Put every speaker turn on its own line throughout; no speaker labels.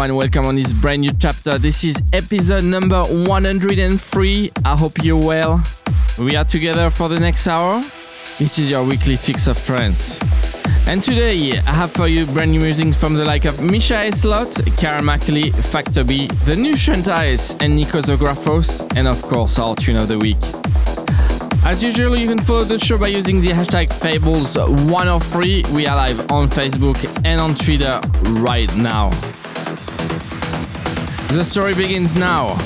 Everyone, welcome on this brand new chapter. This is episode number 103. I hope you're well. We are together for the next hour. This is your weekly fix of trance. And today I have for you brand new music from the like of Misja Helsloot, Ciaran McAuley, Factor B, the new Sean Tyas, and Nikos Zografos, and of course our tune of the week. As usual, you can follow the show by using the hashtag Fables103. We are live on Facebook and on Twitter right now. The story begins now.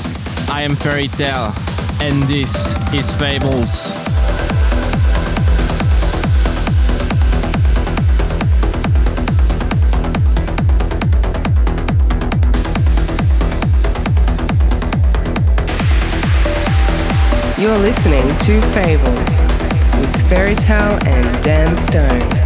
I am Ferry Tayle, and this is Fables.
You're listening to Fables with Ferry Tayle and Dan Stone.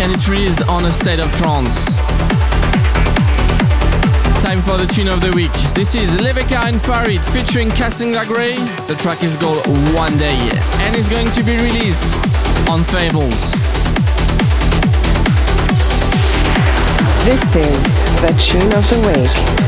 And it's on a state of trance. Time for the tune of the week. This is Levekar and Farid featuring Cassandra Grey. The track is called One Day and is going to be released on Fables.
This is the tune of the week.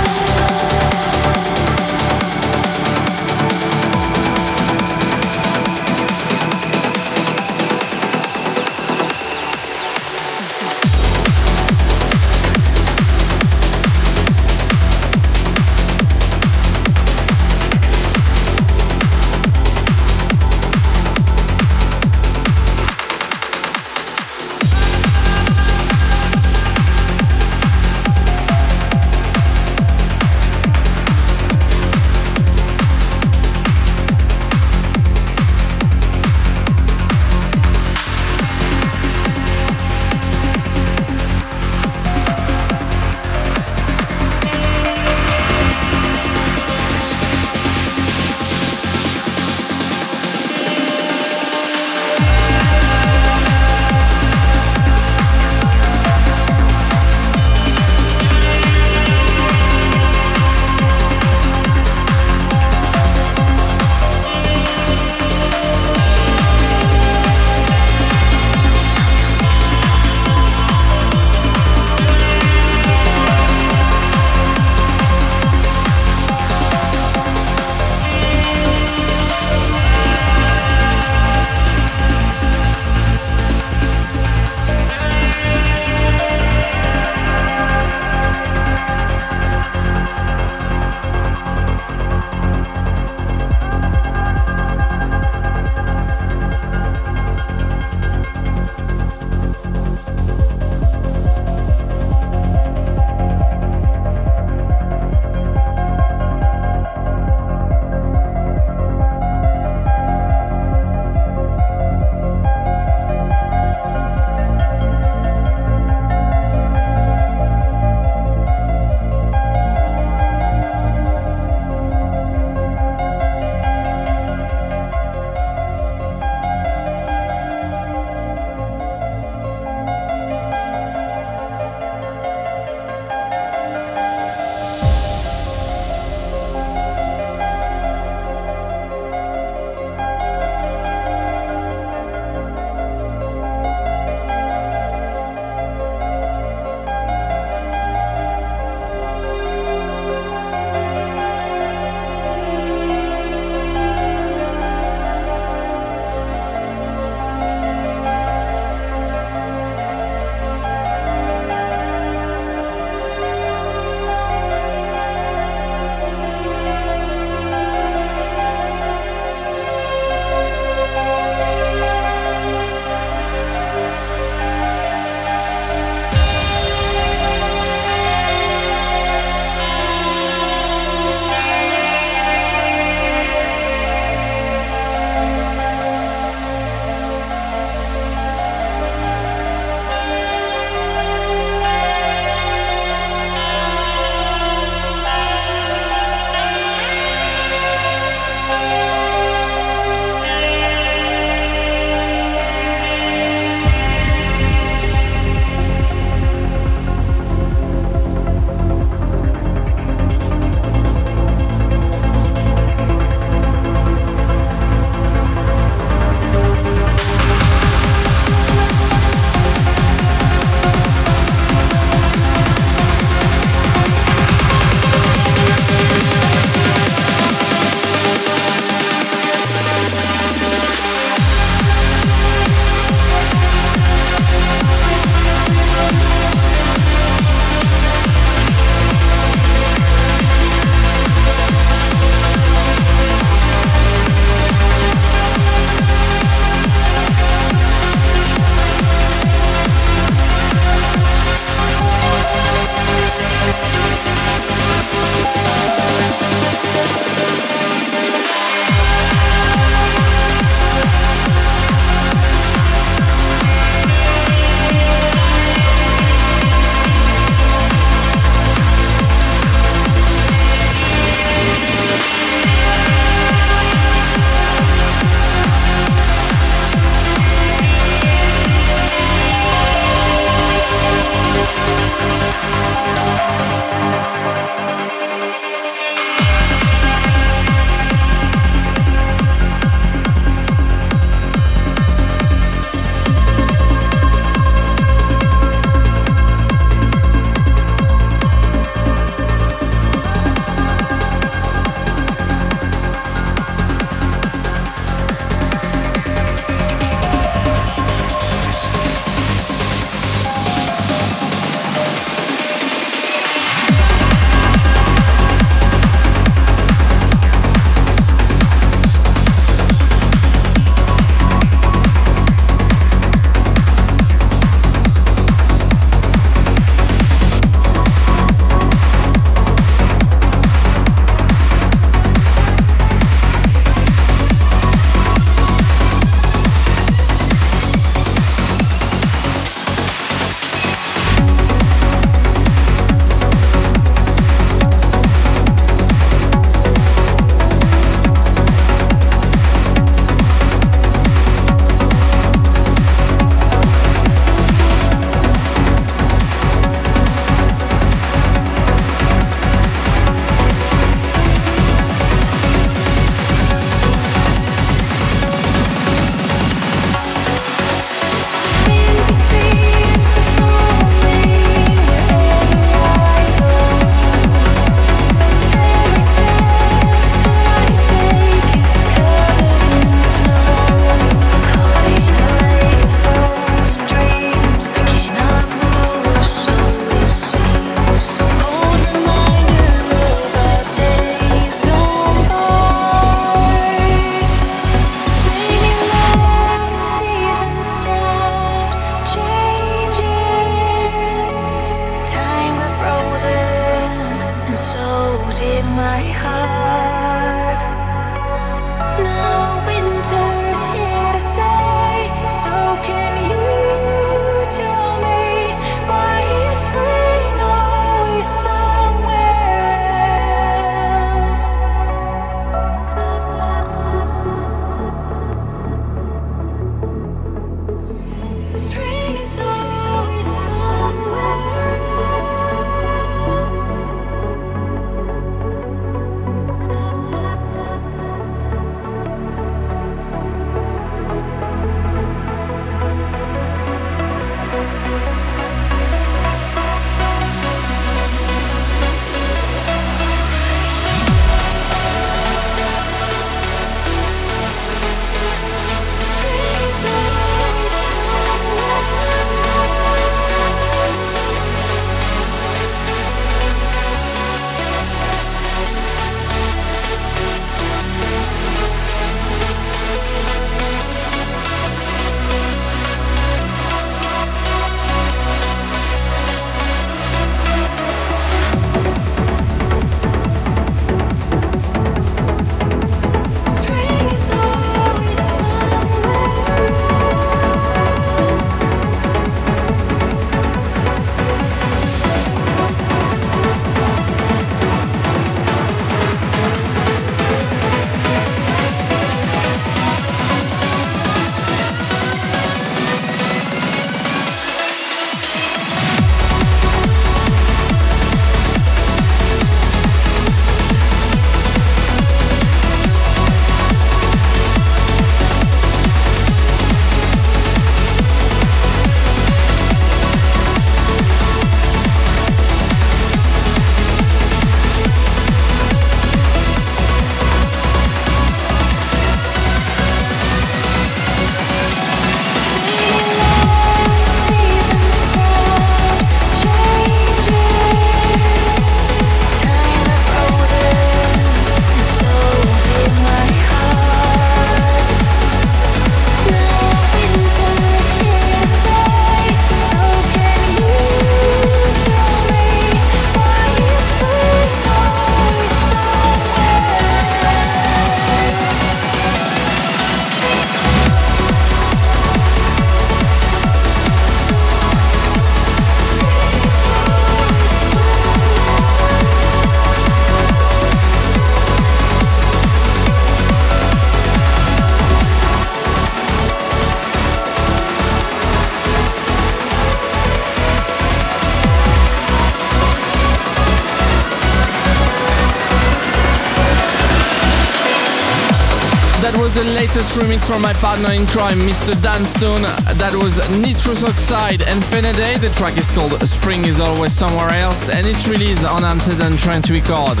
Remix from my partner in crime, Mr. Dan Stone. That was Nitrous Oxide and Fenna Day. The track is called Spring is Always Somewhere Else and it's released on Amsterdam Trance Record.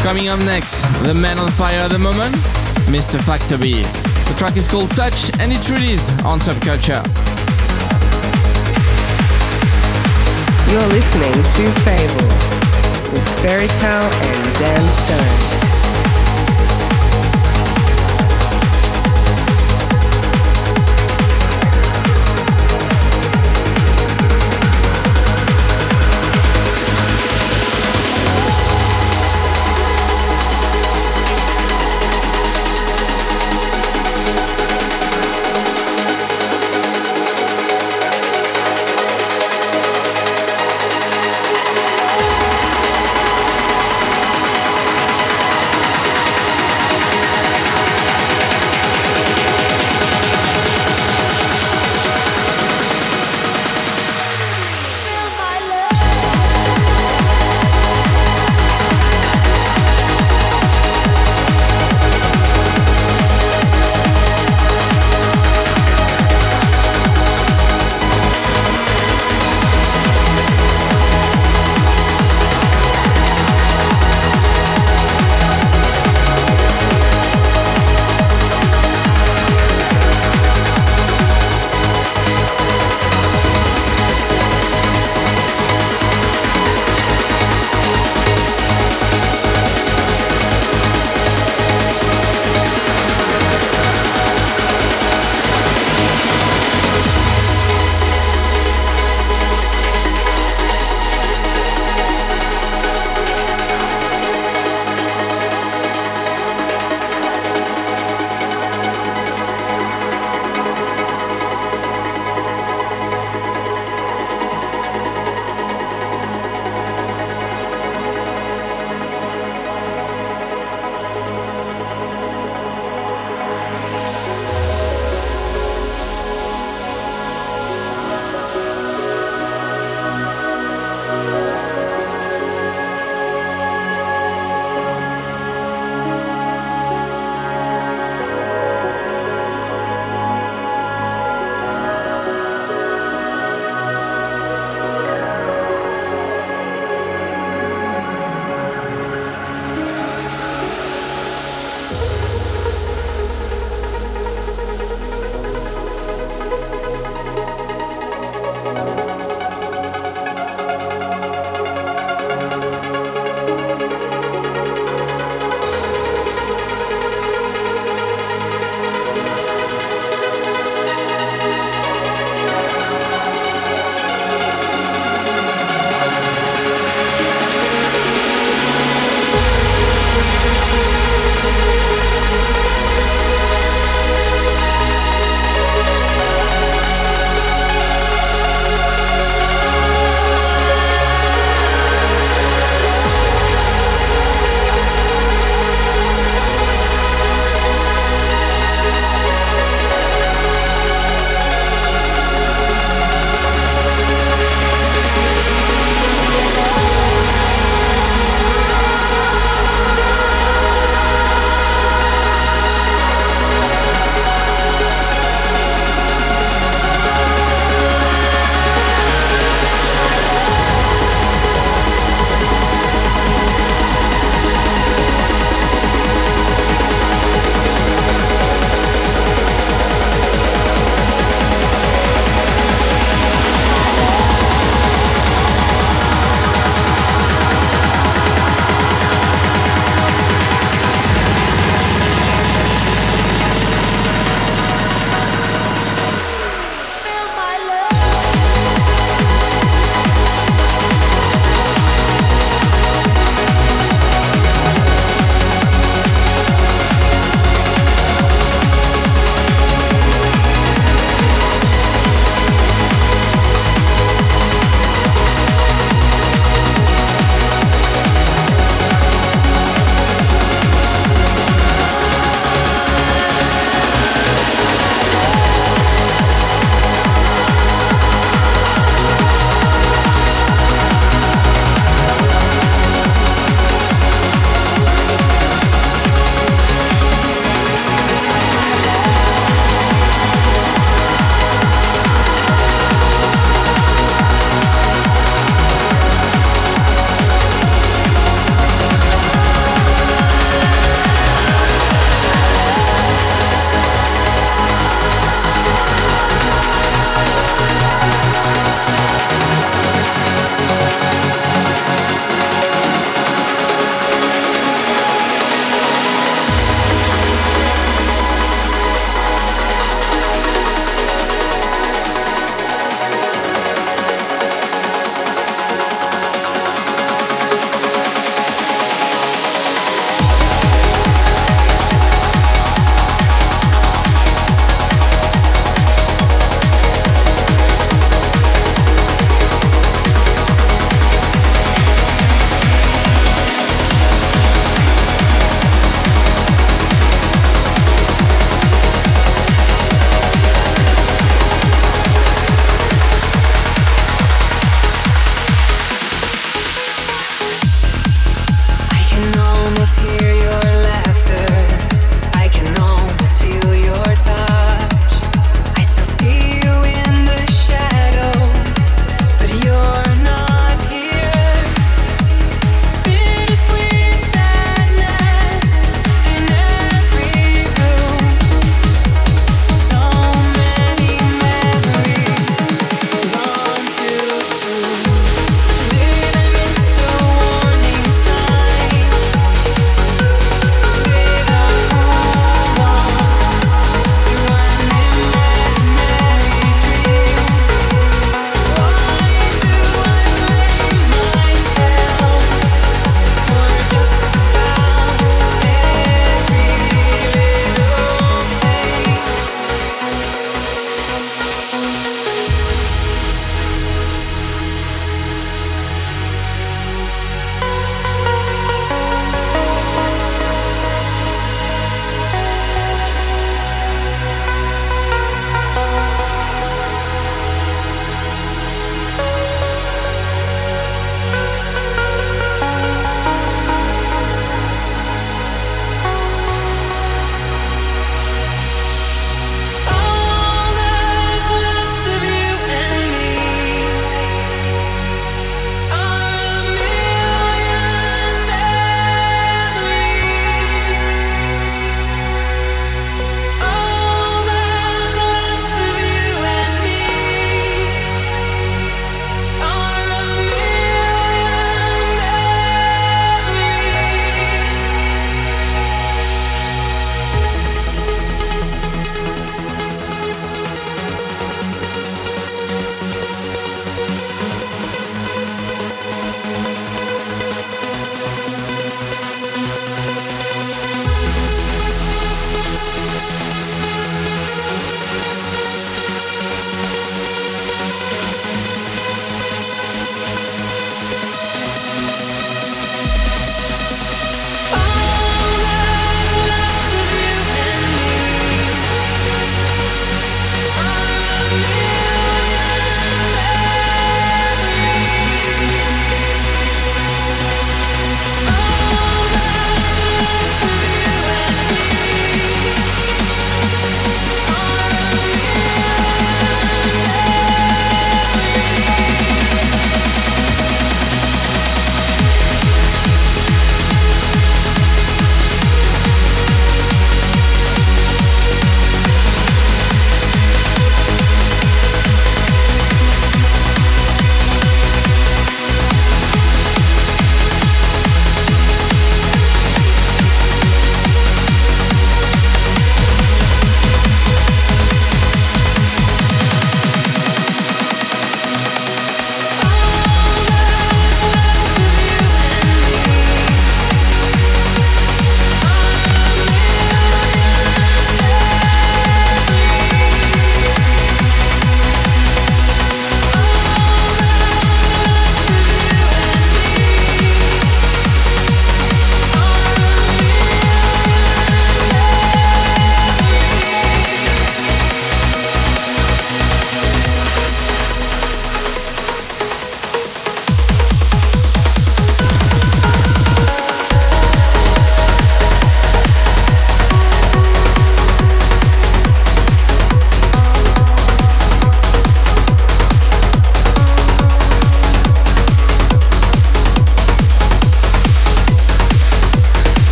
Coming up next, the man on fire at the moment, Mr. Factor B. The track is called Touch and it's released on Subculture.
You're listening to Fables with Ferry Tayle and Dan Stone.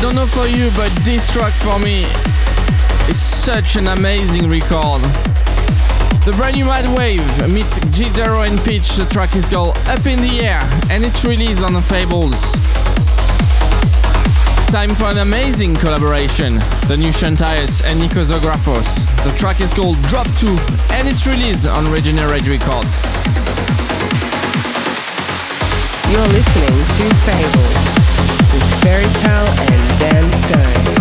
Know for you, but this track for me is such an amazing record. The brand new Madwave meets XiJaro and Pitch. The track is called Up in the Air and it's released on the Fables. Time for an amazing collaboration. The new Sean Tyas and Nikos Zografos. The track is called Drop 2 and it's released on Regenerate Records.
You're listening to Fables Ferry Tayle and Dan Stone.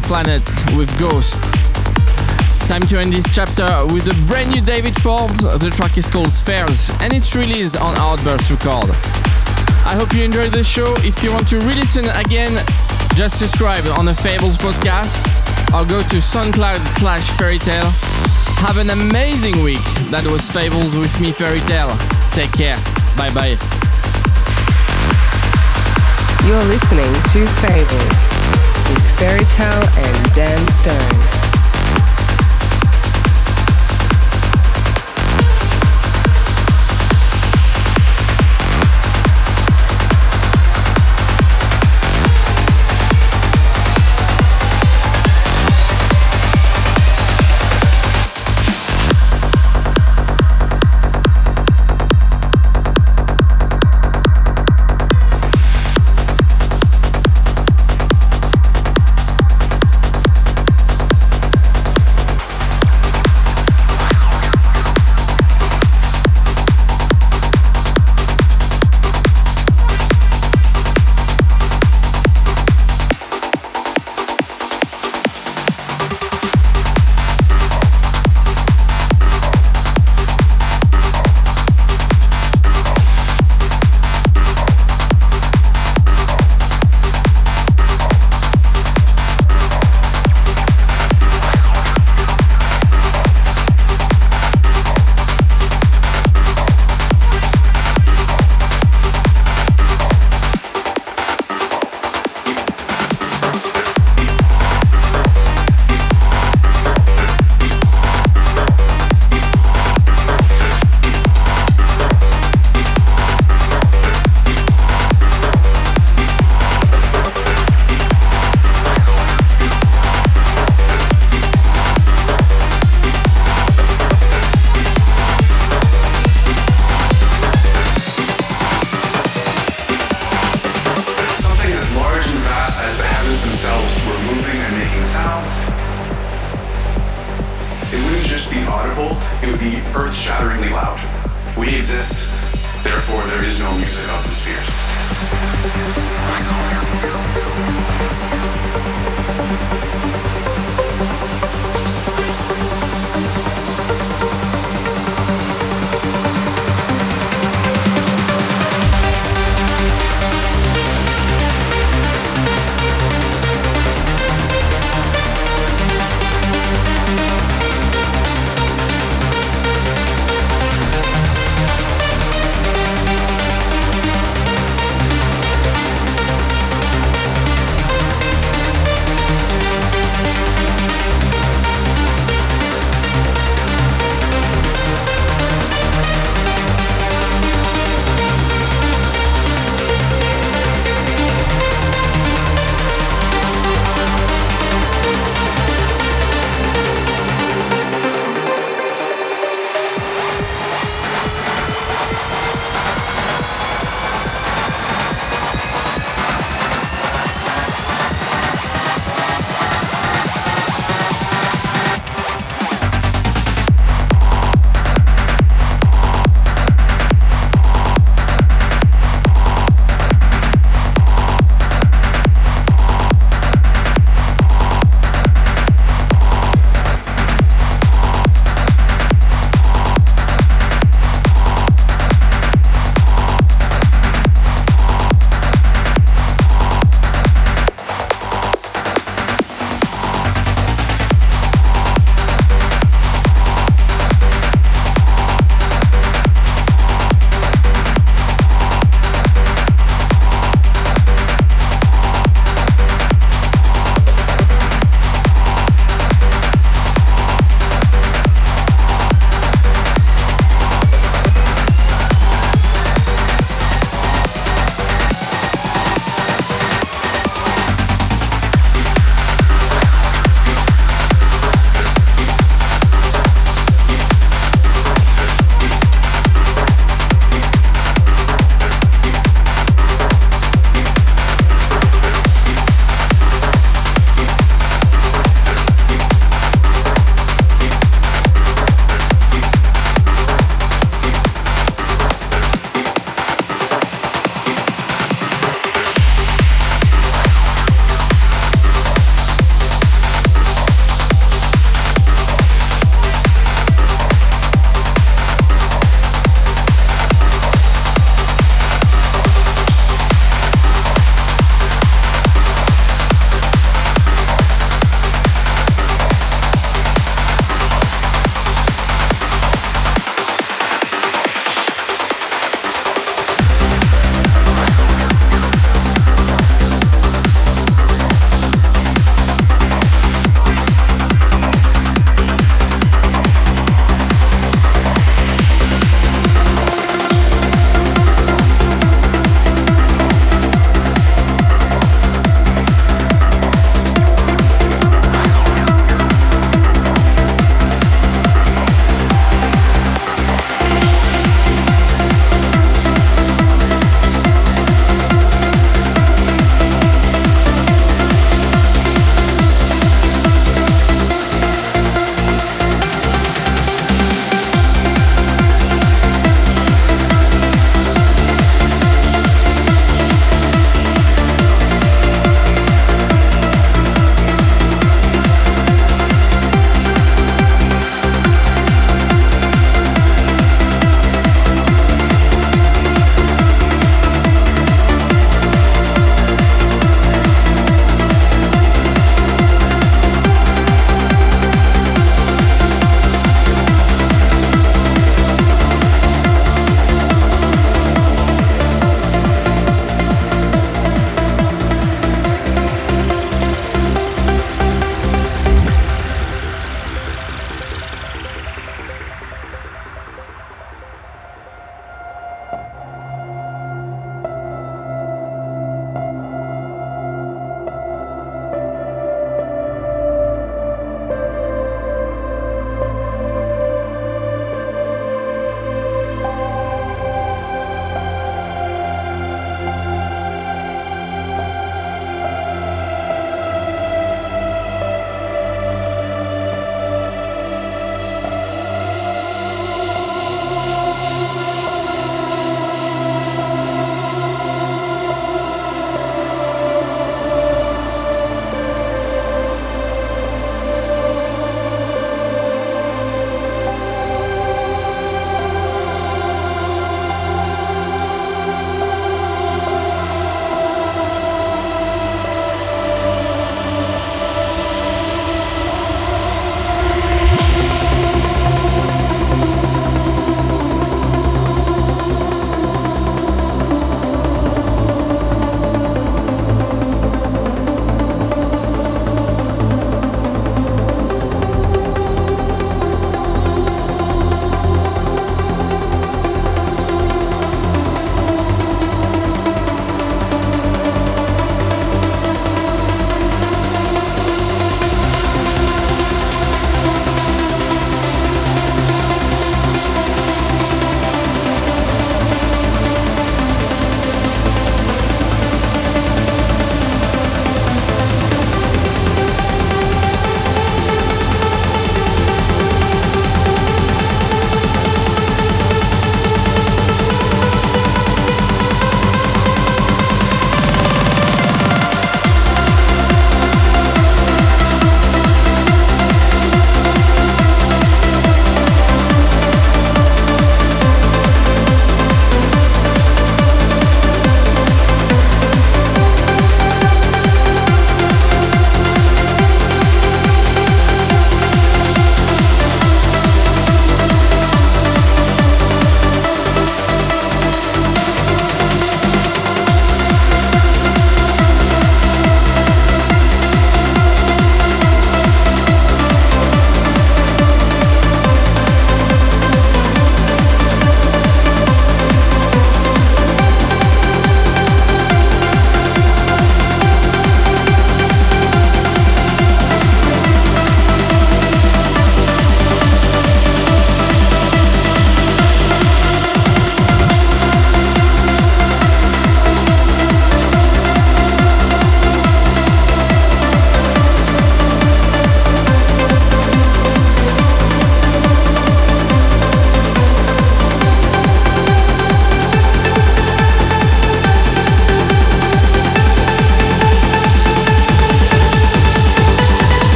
Planets with Ghost. Time to end this chapter with a brand new David Forbes. The track is called Spheres and it's released on Outburst Record. I hope you enjoyed the show. If you want to re-listen again, just subscribe on the Fables podcast or go to SoundCloud slash Ferrytale. Have an amazing week. That was Fables with me, Ferry Tayle. Take care. Bye bye.
You're listening to Fables with Ferry Tayle and Dan Stone.